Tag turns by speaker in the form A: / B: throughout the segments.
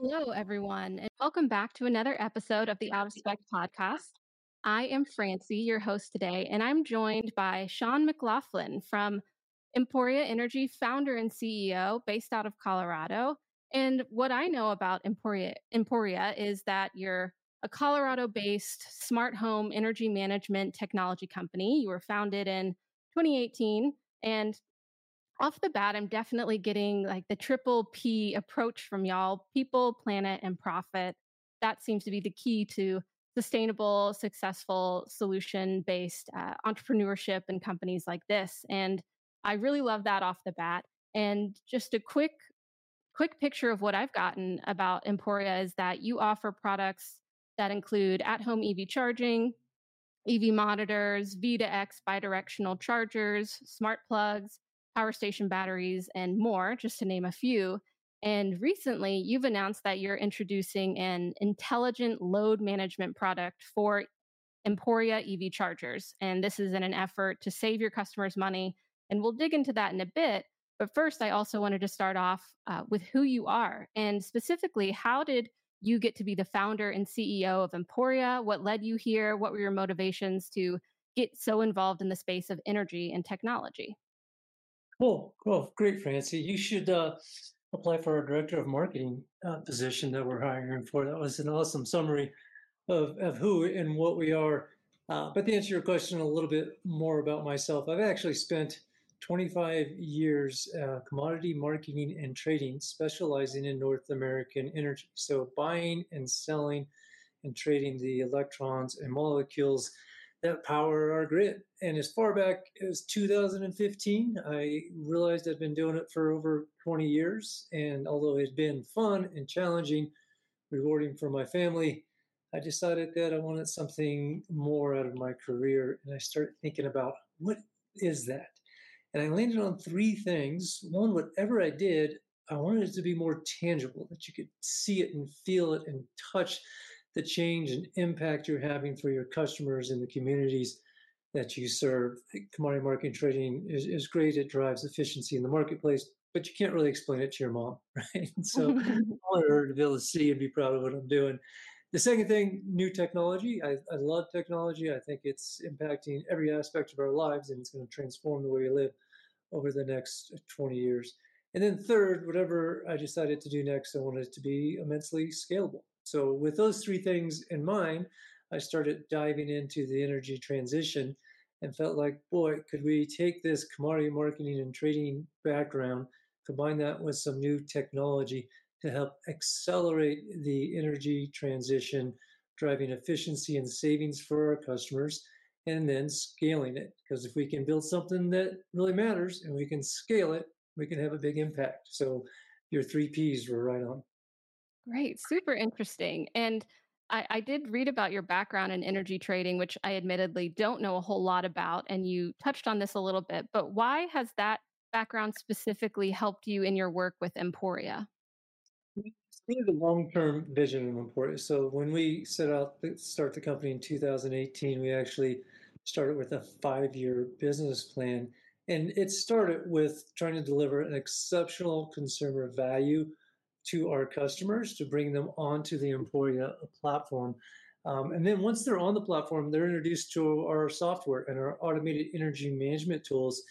A: Hello, everyone, and welcome back to another episode of the Out of Spec podcast. I am Francie, your host today, and I'm joined by Shawn McLaughlin from Emporia Energy, founder and CEO based out of Colorado. And what I know about Emporia, Emporia is that you're a Colorado based smart home energy management technology company. You were founded in 2018. And off the bat, I'm definitely getting like the triple P approach from y'all people, planet, and profit. That seems to be the key to sustainable, successful, solution based uh, entrepreneurship and companies like this. And I really love that off the bat. And just a quick, quick picture of what I've gotten about Emporia is that you offer products that include at home EV charging, EV monitors, V2X bidirectional chargers, smart plugs, power station batteries, and more, just to name a few. And recently, you've announced that you're introducing an intelligent load management product for Emporia EV chargers. And this is in an effort to save your customers money. And we'll dig into that in a bit. But first, I also wanted to start off uh, with who you are and specifically, how did you get to be the founder and CEO of Emporia? What led you here? What were your motivations to get so involved in the space of energy and technology?
B: Cool, cool, great, Francie. You should uh, apply for our director of marketing uh, position that we're hiring for. That was an awesome summary of, of who and what we are. Uh, but to answer your question a little bit more about myself, I've actually spent 25 years uh, commodity marketing and trading, specializing in North American energy. So buying and selling and trading the electrons and molecules that power our grid. And as far back as 2015, I realized I'd been doing it for over 20 years. And although it had been fun and challenging, rewarding for my family, I decided that I wanted something more out of my career. And I started thinking about what is that? And I landed on three things. One, whatever I did, I wanted it to be more tangible, that you could see it and feel it and touch the change and impact you're having for your customers and the communities that you serve. Commodity market trading is, is great. It drives efficiency in the marketplace, but you can't really explain it to your mom, right? So I want her to be able to see and be proud of what I'm doing. The second thing, new technology. I, I love technology. I think it's impacting every aspect of our lives and it's going to transform the way we live over the next uh, 20 years. And then third, whatever I decided to do next, I wanted it to be immensely scalable. So, with those three things in mind, I started diving into the energy transition and felt like, boy, could we take this commodity marketing and trading background, combine that with some new technology to help accelerate the energy transition, driving efficiency and savings for our customers, and then scaling it. Because if we can build something that really matters and we can scale it, we can have a big impact. So, your three P's were right on.
A: Great, super interesting. And I, I, did read about your background in energy trading, which I admittedly don't know a whole lot about. And you touched on this a little bit, but why has that background specifically helped you in your work with Emporia?
B: We have a long-term vision of Emporia. So when we set out to start the company in 2018, we actually started with a five-year business plan. And it started with trying to deliver an exceptional consumer value to our customers to bring them onto the Emporia platform. Um, and then once they're on the platform, they're introduced to our software and our automated energy management tools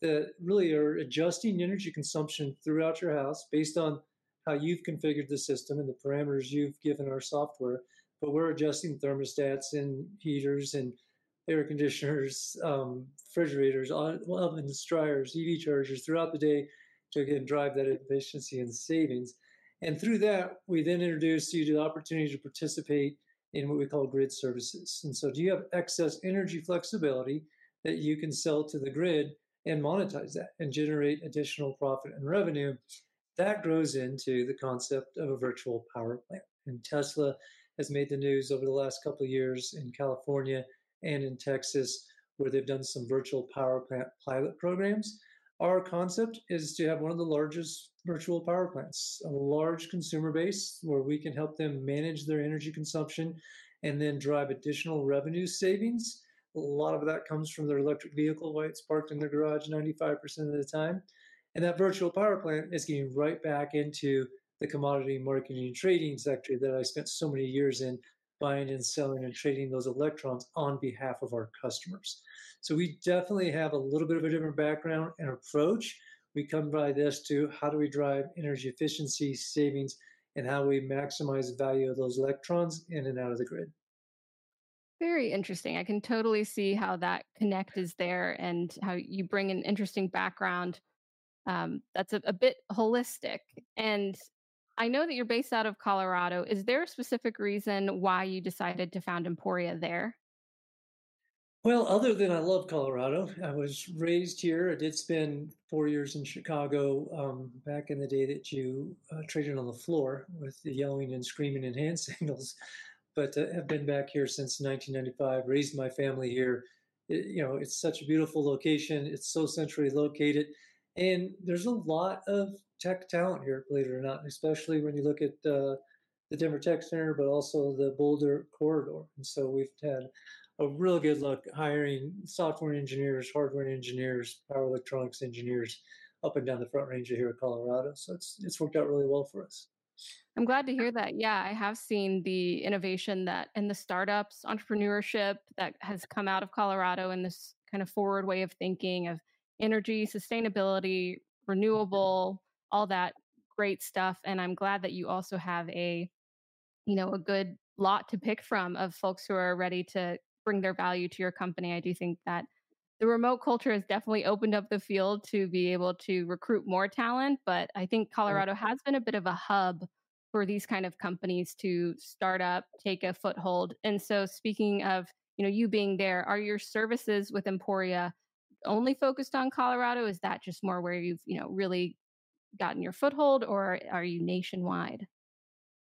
B: that really are adjusting energy consumption throughout your house based on how you've configured the system and the parameters you've given our software. But we're adjusting thermostats and heaters and air conditioners, um, refrigerators, ovens, dryers, EV chargers throughout the day to again drive that efficiency and savings. And through that, we then introduce you to the opportunity to participate in what we call grid services. And so, do you have excess energy flexibility that you can sell to the grid and monetize that and generate additional profit and revenue? That grows into the concept of a virtual power plant. And Tesla has made the news over the last couple of years in California and in Texas, where they've done some virtual power plant pilot programs our concept is to have one of the largest virtual power plants, a large consumer base where we can help them manage their energy consumption and then drive additional revenue savings. A lot of that comes from their electric vehicle while it's parked in their garage 95% of the time. And that virtual power plant is getting right back into the commodity marketing and trading sector that I spent so many years in buying and selling and trading those electrons on behalf of our customers. So we definitely have a little bit of a different background and approach. We come by this to how do we drive energy efficiency savings and how we maximize the value of those electrons in and out of the grid.
A: Very interesting. I can totally see how that connect is there and how you bring an interesting background um, that's a, a bit holistic. And I know that you're based out of Colorado. Is there a specific reason why you decided to found Emporia there?
B: Well, other than I love Colorado, I was raised here. I did spend four years in Chicago um, back in the day that you uh, traded on the floor with the yelling and screaming and hand signals. But uh, have been back here since 1995. Raised my family here. It, you know, it's such a beautiful location. It's so centrally located, and there's a lot of tech talent here, believe it or not. Especially when you look at uh, the Denver Tech Center, but also the Boulder corridor. And so we've had a real good look hiring software engineers, hardware engineers, power electronics engineers up and down the front range here in Colorado. So it's it's worked out really well for us.
A: I'm glad to hear that. Yeah, I have seen the innovation that and the startups, entrepreneurship that has come out of Colorado and this kind of forward way of thinking of energy, sustainability, renewable, all that great stuff. And I'm glad that you also have a, you know, a good lot to pick from of folks who are ready to bring their value to your company. I do think that the remote culture has definitely opened up the field to be able to recruit more talent, but I think Colorado has been a bit of a hub for these kind of companies to start up, take a foothold. And so speaking of, you know, you being there, are your services with Emporia only focused on Colorado? Is that just more where you've, you know, really gotten your foothold or are you nationwide?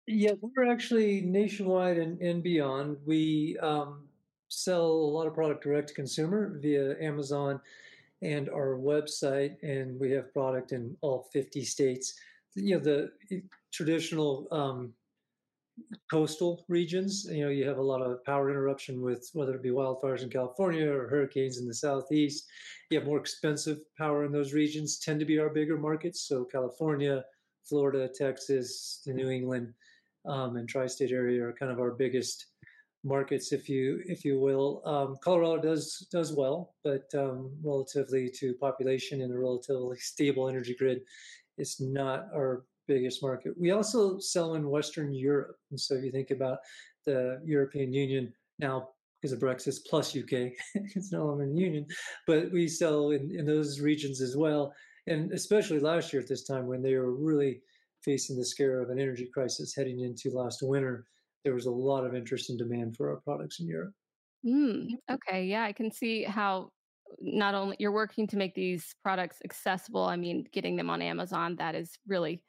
B: Yeah, we're actually nationwide and, and beyond. We um, sell a lot of product direct to consumer via Amazon and our website, and we have product in all 50 states. You know, the traditional um, coastal regions, you know, you have a lot of power interruption with whether it be wildfires in California or hurricanes in the southeast. You have more expensive power in those regions, tend to be our bigger markets. So California, Florida, Texas, the New England, um, and tri-state area are kind of our biggest markets, if you if you will. Um, Colorado does does well, but um, relatively to population and a relatively stable energy grid, it's not our biggest market. We also sell in Western Europe, and so if you think about the European Union now because of Brexit plus UK, it's no longer in the Union, but we sell in, in those regions as well, and especially last year at this time when they were really facing the scare of an energy crisis heading into last winter there was a lot of interest and demand for our products in Europe.
A: Mm, okay, yeah, I can see how not only you're working to make these products accessible. I mean, getting them on Amazon that is really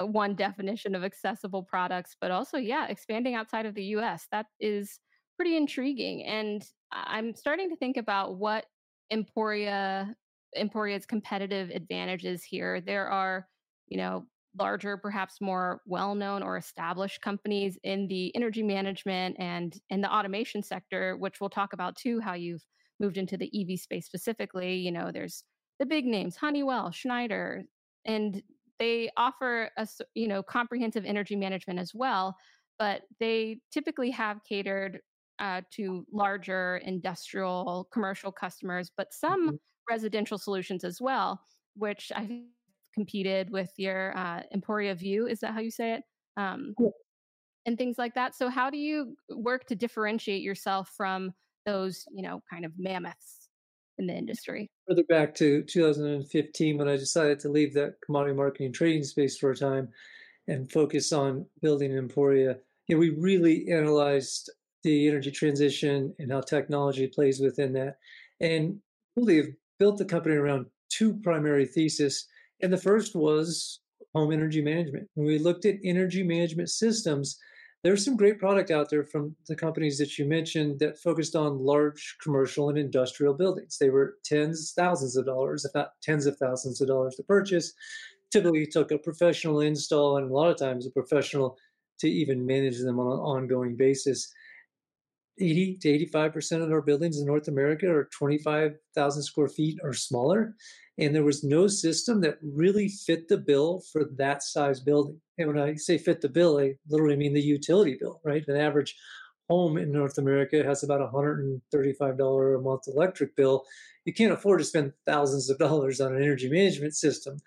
A: one definition of accessible products, but also, yeah, expanding outside of the US. That is pretty intriguing. And I'm starting to think about what Emporia Emporia's competitive advantages here. There are, you know, larger, perhaps more well known or established companies in the energy management and in the automation sector, which we'll talk about too, how you've moved into the EV space specifically. You know, there's the big names, Honeywell, Schneider, and they offer a you know comprehensive energy management as well but they typically have catered uh, to larger industrial commercial customers but some mm-hmm. residential solutions as well which i competed with your uh, Emporia Vue. Is that how you say it? Um, And things like that. So, how do you work to differentiate yourself from those, you know, kind of mammoths in the industry?
B: Further back to 2015, when I decided to leave that commodity marketing trading space for a time and focus on building Emporia, you know, we really analyzed the energy transition and how technology plays within that, and really have built the company around two primary theses and the first was home energy management. When we looked at energy management systems, there's some great product out there from the companies that you mentioned that focused on large commercial and industrial buildings. They were tens, thousands of dollars, if not tens of thousands of dollars to purchase. Typically took a professional install and a lot of times a professional to even manage them on an ongoing basis. 80 to 85% of our buildings in North America are 25,000 square feet or smaller. And there was no system that really fit the bill for that size building. And when I say fit the bill, I literally mean the utility bill, right? An average home in North America has about $135 a month electric bill. You can't afford to spend thousands of dollars on an energy management system.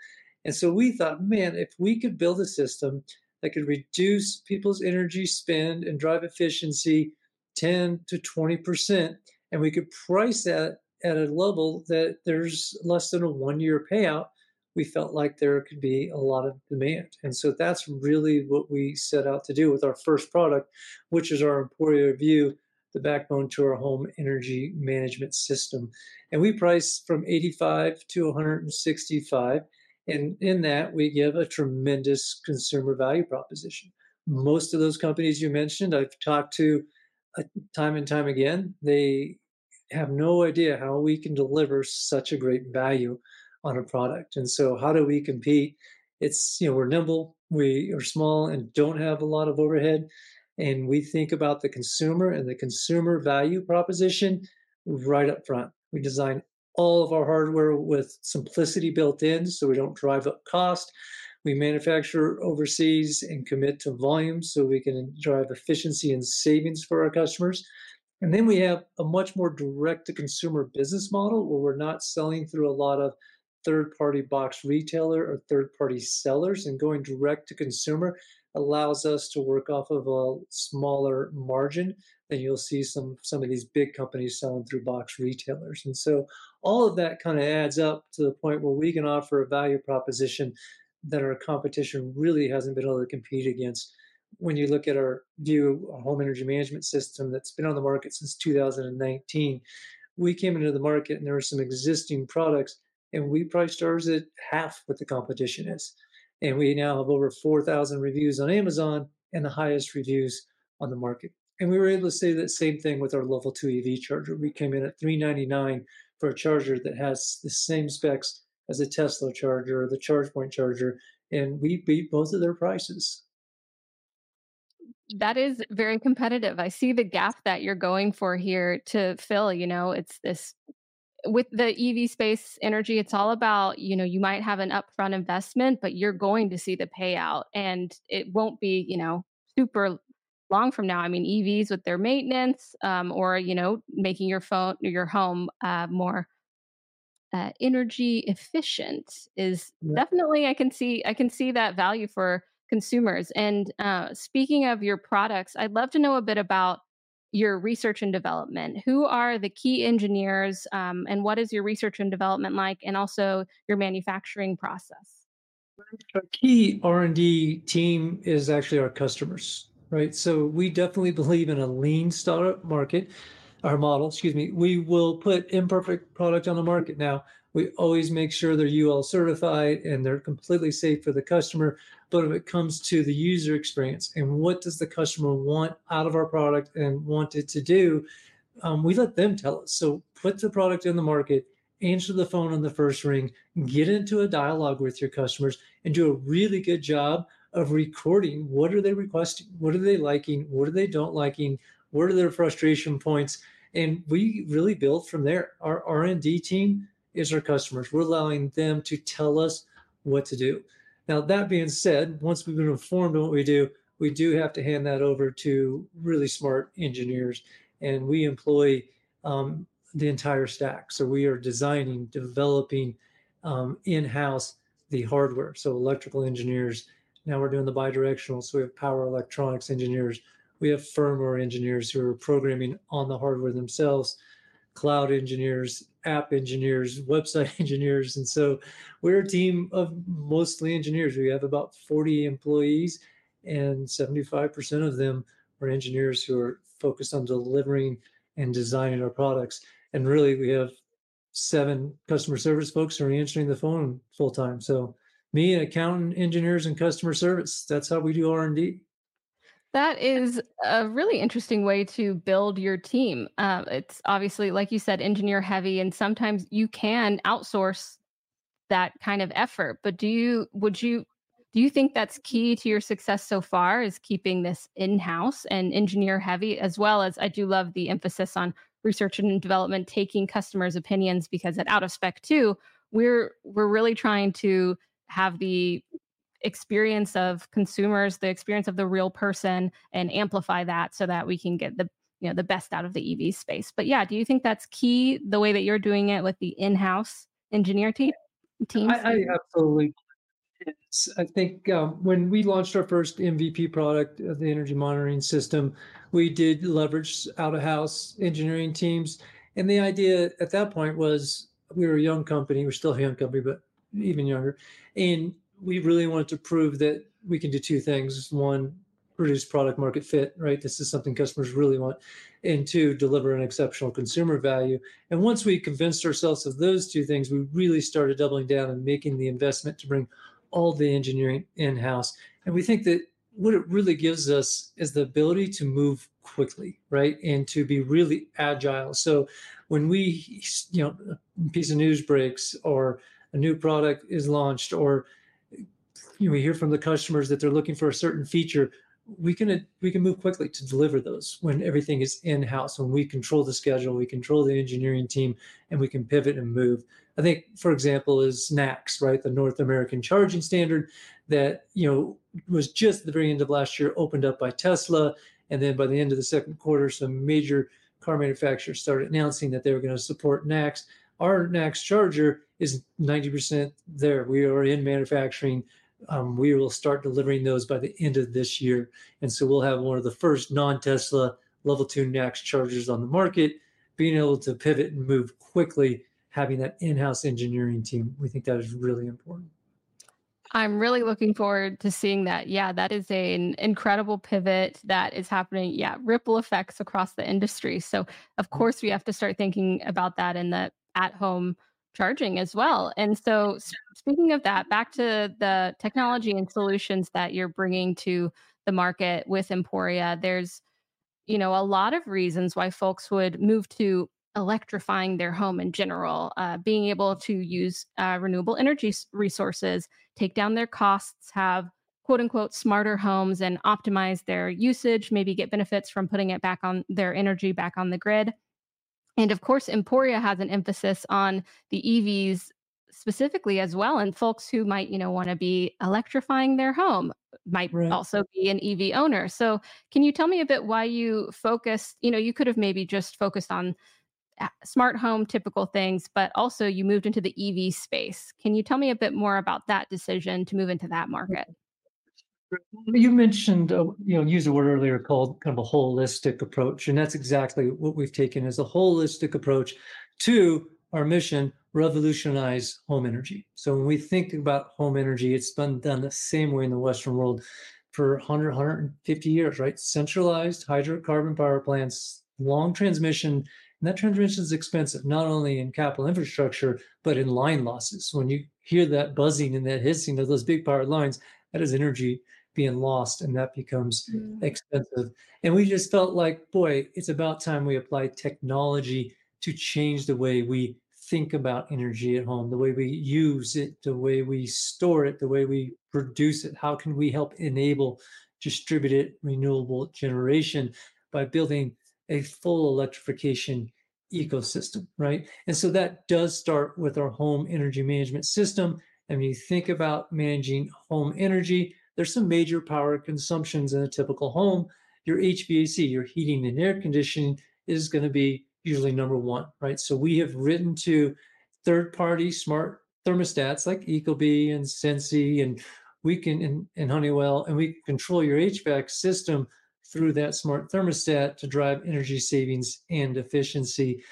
B: And so we thought, man, if we could build a system that could reduce people's energy spend and drive efficiency 10 to 20%, and we could price that at a level that there's less than a one year payout, we felt like there could be a lot of demand. And so that's really what we set out to do with our first product, which is our Emporia Vue, the backbone to our home energy management system. And we price from 85 to 165. And in that, we give a tremendous consumer value proposition. Most of those companies you mentioned, I've talked to uh, time and time again. They have no idea how we can deliver such a great value on a product. And so, how do we compete? It's, you know, we're nimble, we are small and don't have a lot of overhead. And we think about the consumer and the consumer value proposition right up front. We design all of our hardware with simplicity built in so we don't drive up cost. We manufacture overseas and commit to volume so we can drive efficiency and savings for our customers. And then we have a much more direct to consumer business model where we're not selling through a lot of third party box retailer or third party sellers and going direct to consumer allows us to work off of a smaller margin than you'll see some some of these big companies selling through box retailers. And so all of that kind of adds up to the point where we can offer a value proposition that our competition really hasn't been able to compete against. When you look at our Vue our home energy management system that's been on the market since 2019, we came into the market and there were some existing products and we priced ours at half what the competition is. And we now have over 4,000 reviews on Amazon and the highest reviews on the market. And we were able to say that same thing with our level two EV charger. We came in at 399 for a charger that has the same specs as a Tesla charger or the ChargePoint charger, and we beat both of their prices.
A: That is very competitive. I see the gap that you're going for here to fill. You know, it's this with the EV space energy, it's all about, you know, you might have an upfront investment, but you're going to see the payout and it won't be, you know, super long from now. I mean, EVs with their maintenance um, or, you know, making your phone, your home uh, more uh, energy efficient is yeah. definitely, I can see, I can see that value for consumers. And uh, speaking of your products, I'd love to know a bit about your research and development. Who are the key engineers, um, and what is your research and development like, and also your manufacturing process?
B: Our key R&D team is actually our customers, right? So we definitely believe in a lean startup market, our model, excuse me. We will put imperfect product on the market now. We always make sure they're UL certified and they're completely safe for the customer. But if it comes to the user experience and what does the customer want out of our product and want it to do, um, we let them tell us. So put the product in the market, answer the phone on the first ring, get into a dialogue with your customers, and do a really good job of recording what are they requesting, what are they liking, what are they don't liking, what are their frustration points, and we really build from there. Our R&D team is our customers. We're allowing them to tell us what to do. Now, that being said, once we've been informed on what we do, we do have to hand that over to really smart engineers. And we employ um, the entire stack. So we are designing, developing um, in house the hardware. So electrical engineers. Now we're doing the bidirectional. So we have power electronics engineers. We have firmware engineers who are programming on the hardware themselves cloud engineers, app engineers, website engineers. And so we're a team of mostly engineers. We have about 40 employees, and 75% of them are engineers who are focused on delivering and designing our products. And really, we have seven customer service folks who are answering the phone full time. So me, an accountant, engineers, and customer service. That's how we do R&D.
A: That is a really interesting way to build your team. Uh, it's obviously, like you said, engineer heavy, and sometimes you can outsource that kind of effort. But do you, would you, Do you think that's key to your success so far is keeping this in-house and engineer heavy as well as I do love the emphasis on research and development taking customers opinions because at out of spec 2 we're we're really trying to have the experience of consumers the experience of the real person and amplify that so that we can get the you know the best out of the ev space but yeah do you think that's key the way that you're doing it with the in-house engineer team teams
B: I, I absolutely I think um, when we launched our first MVP product, the energy monitoring system, we did leverage out of house engineering teams. And the idea at that point was we were a young company, we're still a young company, but even younger. And we really wanted to prove that we can do two things. One, produce product market fit, right? This is something customers really want. And two, deliver an exceptional consumer value. And once we convinced ourselves of those two things, we really started doubling down and making the investment to bring all the engineering in house. And we think that what it really gives us is the ability to move quickly, right? And to be really agile. So when we, you know, a piece of news breaks or a new product is launched or you know, we hear from the customers that they're looking for a certain feature, we can we can move quickly to deliver those when everything is in house when we control the schedule we control the engineering team and we can pivot and move. I think for example is NACS right? The north american charging standard that you know was just at the very end of last year opened up by tesla. And then by the end of the second quarter some major car manufacturers started announcing that they were going to support NACS our NACS charger is 90% there. We are in manufacturing um, we will start delivering those by the end of this year. And so we'll have one of the first non Tesla level two NACS chargers on the market, being able to pivot and move quickly, having that in house engineering team. We think that is really important.
A: I'm really looking forward to seeing that. Yeah, that is a, an incredible pivot that is happening. Yeah, ripple effects across the industry. So, of mm. course, we have to start thinking about that in the at home charging as well. And so, speaking of that, back to the technology and solutions that you're bringing to the market with Emporia, there's you know a lot of reasons why folks would move to electrifying their home in general, uh, being able to use uh, renewable energy resources, take down their costs, have quote unquote smarter homes and optimize their usage, maybe get benefits from putting it back on their energy back on the grid. And of course, Emporia has an emphasis on the EVs specifically as well. And folks who might, you know, want to be electrifying their home might right. also be an EV owner. So can you tell me a bit why you focused, you know, you could have maybe just focused on uh, smart home typical things, but also you moved into the EV space. Can you tell me a bit more about that decision to move into that market?
B: You mentioned, uh, you know, used a word earlier called kind of a holistic approach, and that's exactly what we've taken as a holistic approach to our mission: revolutionize home energy. So when we think about home energy, it's been done the same way in the Western world for 100, 150 years, right? Centralized hydrocarbon power plants, long transmission, and that transmission is expensive, not only in capital infrastructure, but in line losses. When you hear that buzzing and that hissing of those big power lines, that is energy being lost and that becomes mm. expensive. And we just felt like, boy, it's about time we apply technology to change the way we think about energy at home, the way we use it, the way we store it, the way we produce it. How can we help enable distributed renewable generation by building a full electrification ecosystem, right? And so that does start with our home energy management system. And when you think about managing home energy, there's some major power consumptions in a typical home. Your HVAC, your heating and air conditioning, is going to be usually number one, right? So we have written to third-party smart thermostats like Ecobee and Sensi and we can and, and Honeywell, and we control your HVAC system through that smart thermostat to drive energy savings and efficiency.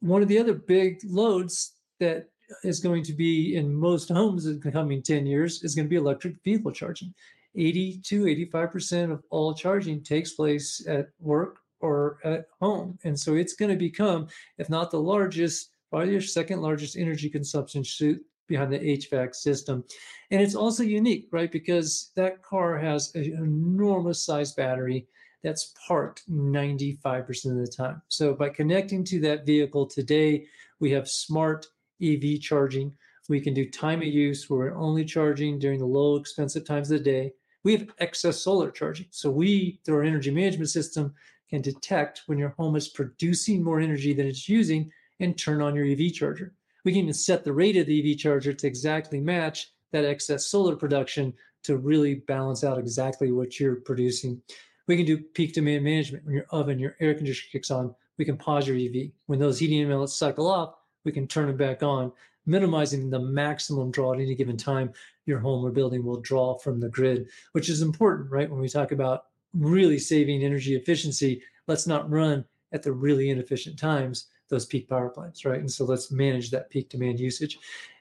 B: One of the other big loads that is going to be in most homes in the coming 10 years is going to be electric vehicle charging. 80 to 85% of all charging takes place at work or at home. And so it's going to become, if not the largest, probably your second largest energy consumption suit behind the HVAC system. And it's also unique, right? Because that car has an enormous size battery that's parked 95% of the time. So by connecting to that vehicle today, we have smart EV charging. We can do time of use where we're only charging during the low expensive times of the day. We have excess solar charging. So we, through our energy management system, can detect when your home is producing more energy than it's using and turn on your EV charger. We can even set the rate of the EV charger to exactly match that excess solar production to really balance out exactly what you're producing. We can do peak demand management. When your oven, your air conditioner kicks on, we can pause your EV. When those heating elements cycle off, we can turn it back on, minimizing the maximum draw at any given time your home or building will draw from the grid, which is important, right? When we talk about really saving energy efficiency, let's not run at the really inefficient times those peak power plants, right? And so let's manage that peak demand usage.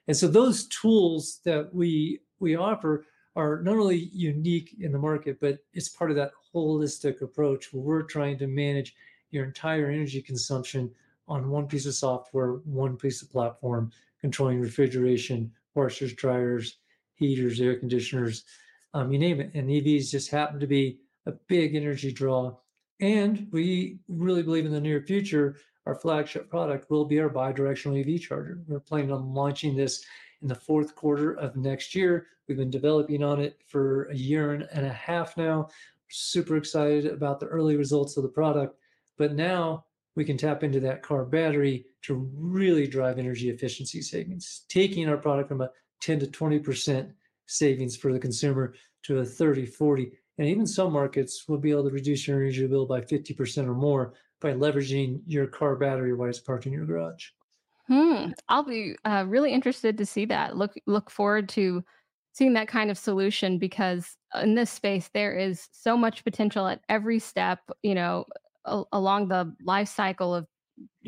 B: And so those tools that we we offer are not only unique in the market, but it's part of that holistic approach where we're trying to manage your entire energy consumption on one piece of software, one piece of platform, controlling refrigeration, washers, dryers, heaters, air conditioners, um, you name it. And EVs just happen to be a big energy draw. And we really believe in the near future, our flagship product will be our bi-directional EV charger. We're planning on launching this in the fourth quarter of next year. We've been developing on it for a year and a half now. Super excited about the early results of the product. But now we can tap into that car battery to really drive energy efficiency savings, taking our product from a 10 to 20% savings for the consumer to a 30, 40, and even some markets will be able to reduce your energy bill by 50% or more by leveraging your car battery while it's parked in your garage.
A: Hmm. I'll be uh, really interested to see that. Look look forward to seeing that kind of solution because in this space there is so much potential at every step. You know, along the life cycle of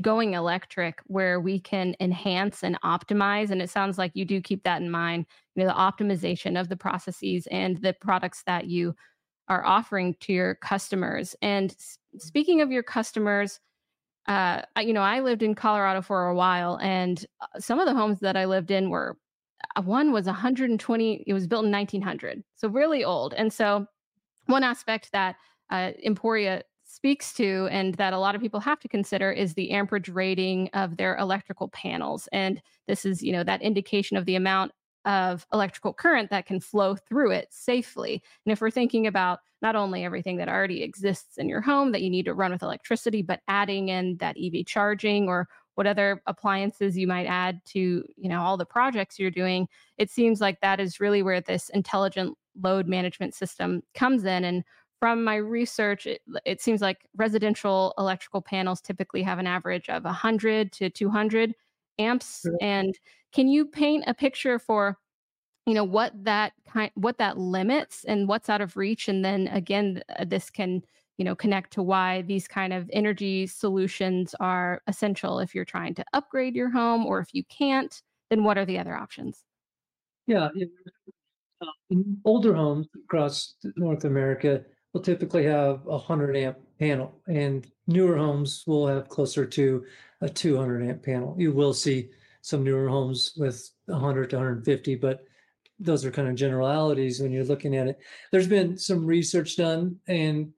A: going electric where we can enhance and optimize and it sounds like you do keep that in mind you know the optimization of the processes and the products that you are offering to your customers. And speaking of your customers uh, you know i lived in colorado for a while and uh, some of the homes that i lived in were uh, one was 120 it was built in 1900 so really old. And so one aspect that uh, emporia speaks to and that a lot of people have to consider is the amperage rating of their electrical panels. And this is you know that indication of the amount of electrical current that can flow through it safely. And if we're thinking about not only everything that already exists in your home that you need to run with electricity but adding in that ev charging or what other appliances you might add to you know all the projects you're doing it seems like that is really where this intelligent load management system comes in. And from my research, it, it, seems like residential electrical panels typically have an average of 100 to 200 amps. Sure. And can you paint a picture for, you know, what that kind, what that limits and what's out of reach? And then again, uh, this can, you know, connect to why these kind of energy solutions are essential if you're trying to upgrade your home, or if you can't, then what are the other options?
B: Yeah, uh, in older homes across North America, will typically have a 100 amp panel, and newer homes will have closer to a 200 amp panel. You will see some newer homes with 100 to 150, but those are kind of generalities when you're looking at it. There's been some research done, and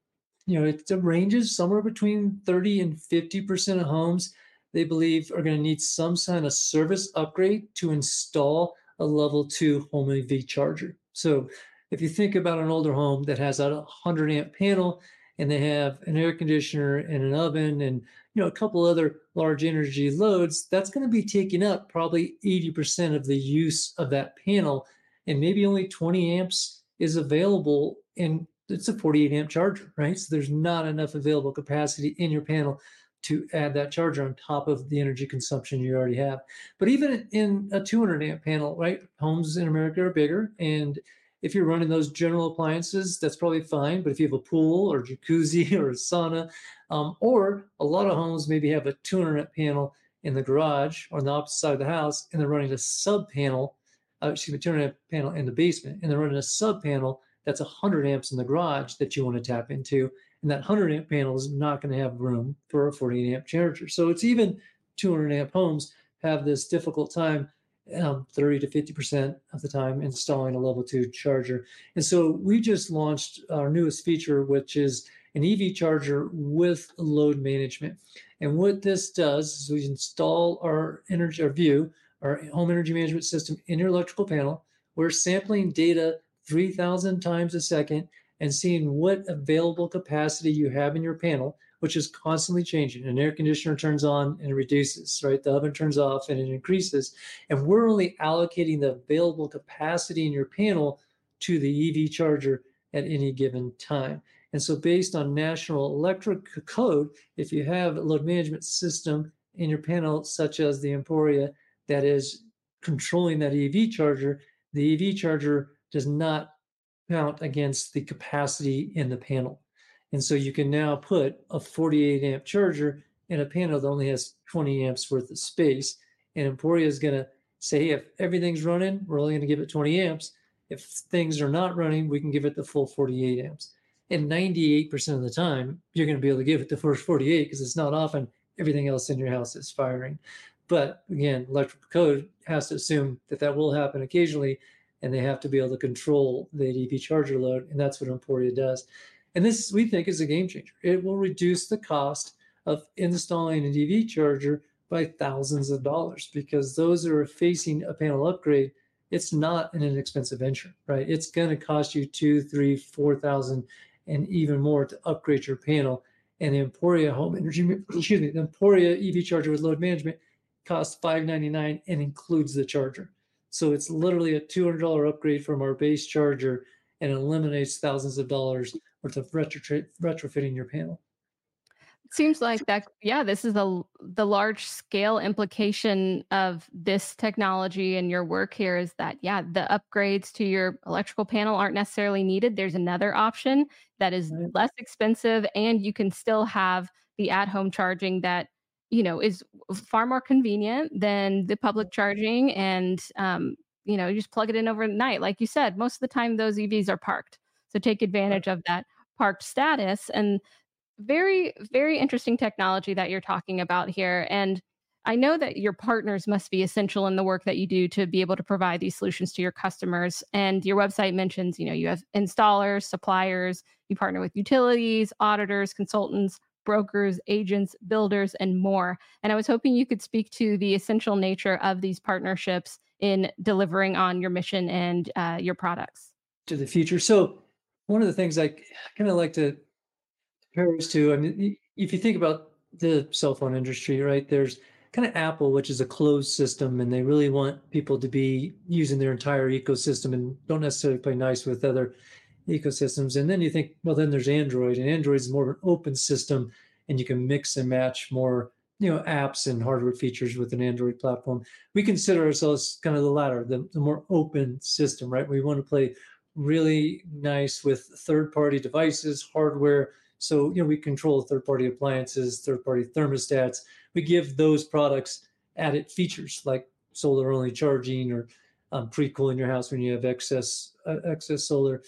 B: you know it ranges somewhere between 30 and 50 percent of homes they believe are going to need some kind of service upgrade to install a level two home EV charger. So if you think about an older home that has a 100 amp panel and they have an air conditioner and an oven and you know a couple other large energy loads that's going to be taking up probably 80% of the use of that panel. And maybe only 20 amps is available and it's a 48 amp charger right? So there's not enough available capacity in your panel to add that charger on top of the energy consumption you already have. But even in a 200 amp panel right? Homes in america are bigger and if you're running those general appliances, that's probably fine. But if you have a pool or jacuzzi or a sauna, um, or a lot of homes maybe have a 200 amp panel in the garage or on the opposite side of the house, and they're running a sub panel, uh, excuse me, 200 amp panel in the basement, and they're running a sub panel that's 100 amps in the garage that you want to tap into. And that 100 amp panel is not going to have room for a 48 amp charger. So it's even 200 amp homes have this difficult time um, 30 to 50% of the time installing a level two charger. And so we just launched our newest feature, which is an EV charger with load management. And what this does is we install our energy, our Vue our home energy management system in your electrical panel. We're sampling data 3,000 times a second and seeing what available capacity you have in your panel, which is constantly changing. An air conditioner turns on and reduces, right? The oven turns off and it increases. And we're only allocating the available capacity in your panel to the EV charger at any given time. And so, based on National Electric Code, if you have a load management system in your panel, such as the Emporia, that is controlling that EV charger, the EV charger does not count against the capacity in the panel. And so you can now put a 48 amp charger in a panel that only has 20 amps worth of space. And Emporia is going to say, hey, if everything's running, we're only going to give it 20 amps. If things are not running, we can give it the full 48 amps. And 98% of the time, you're going to be able to give it the first 48 because it's not often everything else in your house is firing. But again, electrical code has to assume that that will happen occasionally, and they have to be able to control the ADP charger load, and that's what Emporia does. And this, we think, is a game changer. It will reduce the cost of installing an EV charger by thousands of dollars because those that are facing a panel upgrade, it's not an inexpensive venture, right? It's going to cost you two, three, four thousand, and even more to upgrade your panel. And the Emporia home energy, excuse me, the Emporia EV charger with load management costs 599 and includes the charger. So it's literally a $200 upgrade from our base charger and eliminates thousands of dollars worth of retrofitting your panel.
A: It seems like that yeah this is the the large scale implication of this technology and your work here is that yeah the upgrades to your electrical panel aren't necessarily needed. There's another option that is right. less expensive and you can still have the at home charging that you know is far more convenient than the public charging and um, you know you just plug it in overnight. Like you said most of the time those evs are parked. So take advantage of that parked status and very very interesting technology that you're talking about here and i know that your partners must be essential in the work that you do to be able to provide these solutions to your customers and your website mentions you know you have installers suppliers you partner with utilities auditors consultants brokers, agents, builders, and more. And I was hoping you could speak to the essential nature of these partnerships in delivering on your mission and uh, your products.
B: To the future. So, one of the things I kind of like to compare us to, I mean, if you think about the cell phone industry, right, there's kind of Apple, which is a closed system, and they really want people to be using their entire ecosystem and don't necessarily play nice with other ecosystems. And then you think, well, then there's Android, and Android is more of an open system, and you can mix and match more, you know, apps and hardware features with an Android platform. We consider ourselves kind of the latter, the, the more open system, right? We want to play really nice with third-party devices, hardware. So, you know, we control third-party appliances, third-party thermostats. We give those products added features like solar-only charging or um, pre-cooling your house when you have excess uh, excess solar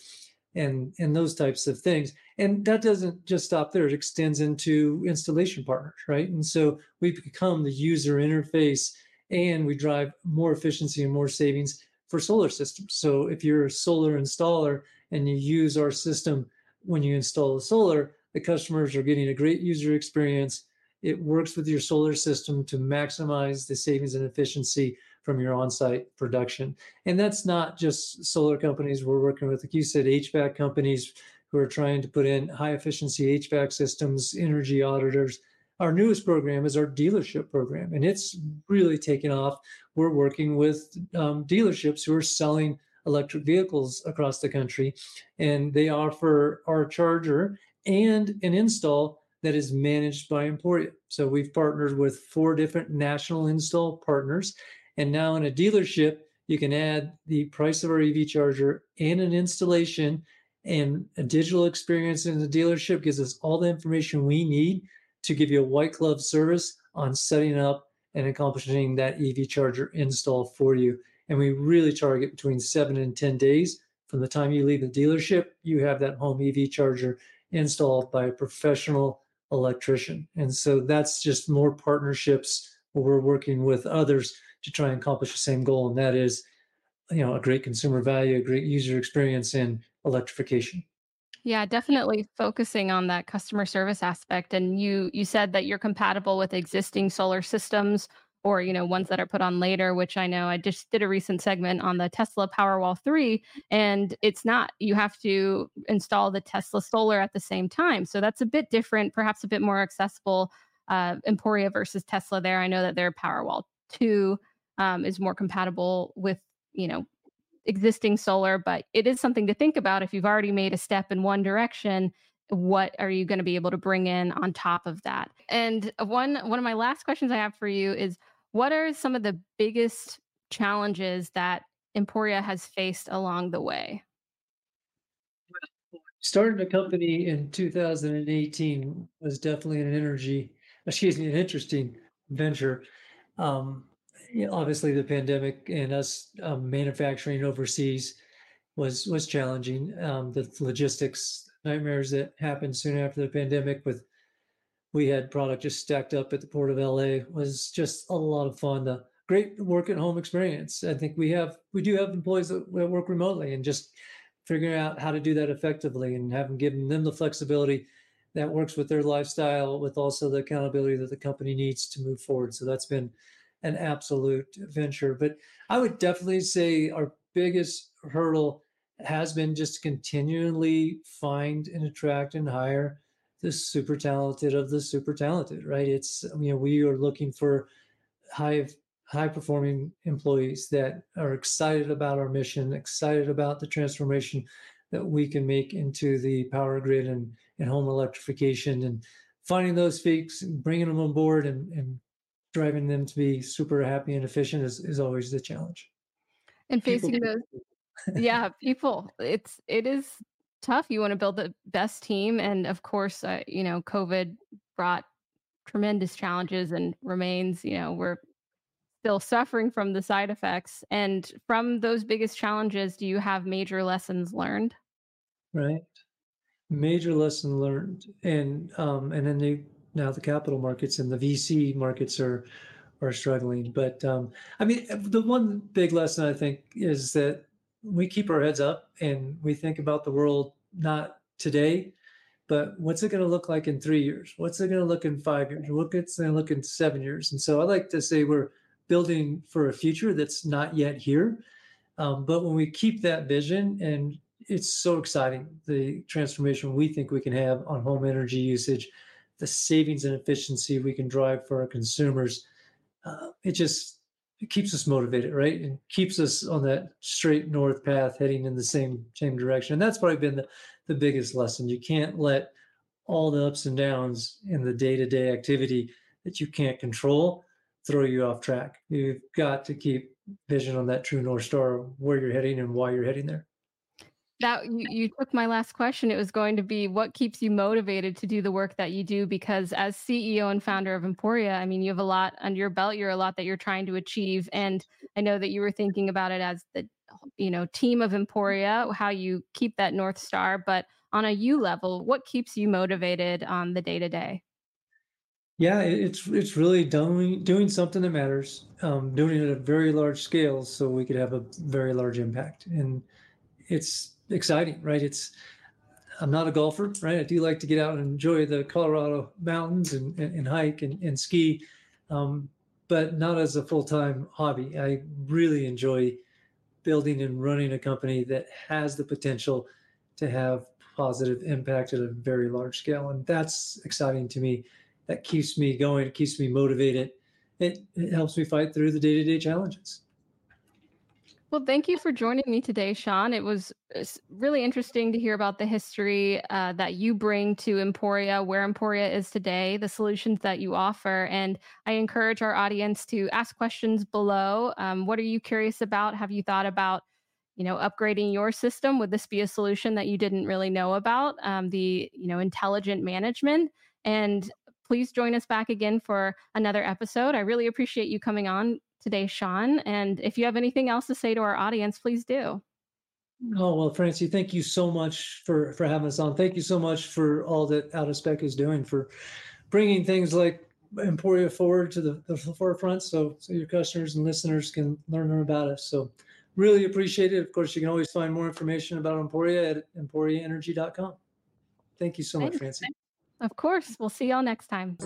B: and and those types of things and that doesn't just stop there it extends into installation partners right and so we become the user interface and we drive more efficiency and more savings for solar systems so if you're a solar installer and you use our system when you install the solar the customers are getting a great user experience it works with your solar system to maximize the savings and efficiency from your on-site production. And that's not just solar companies we're working with, like you said, HVAC companies who are trying to put in high efficiency HVAC systems, energy auditors. Our newest program is our dealership program, and it's really taken off. We're working with um, dealerships who are selling electric vehicles across the country, and they offer our charger and an install that is managed by Emporia. So we've partnered with four different national install partners, and now in a dealership, you can add the price of our EV charger and an installation and a digital experience in the dealership gives us all the information we need to give you a white glove service on setting up and accomplishing that EV charger install for you. And we really target between seven and 10 days from the time you leave the dealership, you have that home EV charger installed by a professional electrician. And so that's just more partnerships where we're working with others to try and accomplish the same goal, and that is, you know, a great consumer value, a great user experience in electrification.
A: Yeah, definitely focusing on that customer service aspect. And you you said that you're compatible with existing solar systems or you know ones that are put on later which i know i just did a recent segment on the tesla powerwall 3 and it's not you have to install the tesla solar at the same time so that's a bit different perhaps a bit more accessible uh, emporia versus tesla there i know that their powerwall 2 um, is more compatible with you know existing solar but it is something to think about if you've already made a step in one direction what are you going to be able to bring in on top of that? And one one of my last questions i have for you is what are some of the biggest challenges that emporia has faced along the way?
B: Starting a company in 2018 was definitely an energy excuse me an interesting venture. Um, obviously the pandemic and us um, manufacturing overseas was was challenging. Um, the logistics nightmares that happened soon after the pandemic with we had product just stacked up at the port of LA was just a lot of fun. The great work at home experience. I think we have we do have employees that work remotely and just figuring out how to do that effectively and having given them the flexibility that works with their lifestyle with also the accountability that the company needs to move forward. So that's been an absolute venture. But I would definitely say our biggest hurdle has been just continually find and attract and hire the super talented of the super talented, right? It's you know we are looking for high high performing employees that are excited about our mission, excited about the transformation that we can make into the power grid and, and home electrification and finding those folks and bringing them on board and, and driving them to be super happy and efficient is, is always the challenge.
A: And facing people. those, yeah, people, it's, it is tough. You want to build the best team. And of course, uh, you know, COVID brought tremendous challenges and remains, you know, we're still suffering from the side effects. And from those biggest challenges, do you have major lessons learned?
B: Right. Major lesson learned. And, um, and then the now the capital markets and the VC markets are are struggling. But um, I mean, the one big lesson I think is that we keep our heads up and we think about the world not today, but what's it going to look like in three years? What's it going to look in five years? What's it going to look in seven years? And so I like to say we're building for a future that's not yet here. Um, but when we keep that vision, and it's so exciting, the transformation we think we can have on home energy usage, the savings and efficiency we can drive for our consumers, uh, it just it keeps us motivated, right? And keeps us on that straight north path, heading in the same same direction. And that's probably been the, the biggest lesson. You can't let all the ups and downs in the day-to-day activity that you can't control throw you off track. You've got to keep vision on that true north star, where you're heading and why you're heading there
A: that you, you took my last question. It was going to be what keeps you motivated to do the work that you do? Because as CEO and founder of Emporia, I mean, you have a lot under your belt. You're a lot that you're trying to achieve, and I know that you were thinking about it as the you know team of Emporia, how you keep that north star. But on a you level, what keeps you motivated on the day to day?
B: Yeah, it's it's really doing doing something that matters, um, doing it at a very large scale, so we could have a very large impact. And it's exciting, right? It's I'm not a golfer, right? I do like to get out and enjoy the Colorado mountains and, and, and hike and, and ski, um, but not as a full time hobby. I really enjoy building and running a company that has the potential to have positive impact at a very large scale. And that's exciting to me. That keeps me going, it keeps me motivated. It, it helps me fight through the day to day challenges.
A: Well, thank you for joining me today, Shawn. It was really interesting to hear about the history uh, that you bring to Emporia, where Emporia is today, the solutions that you offer. And I encourage our audience to ask questions below. Um, what are you curious about? Have you thought about, you know, upgrading your system? Would this be a solution that you didn't really know about? Um, the, you know, intelligent management. And please join us back again for another episode. I really appreciate you coming on today, Shawn. And if you have anything else to say to our audience, please do.
B: Oh well, Francie, thank you so much for for having us on. Thank you so much for all that Out of Spec is doing for bringing things like Emporia forward to the, the forefront, so so your customers and listeners can learn more about us. So really appreciate it. Of course, you can always find more information about Emporia at emporiaenergy.com. Thank you so much, Francie.
A: Of course. We'll see y'all next time.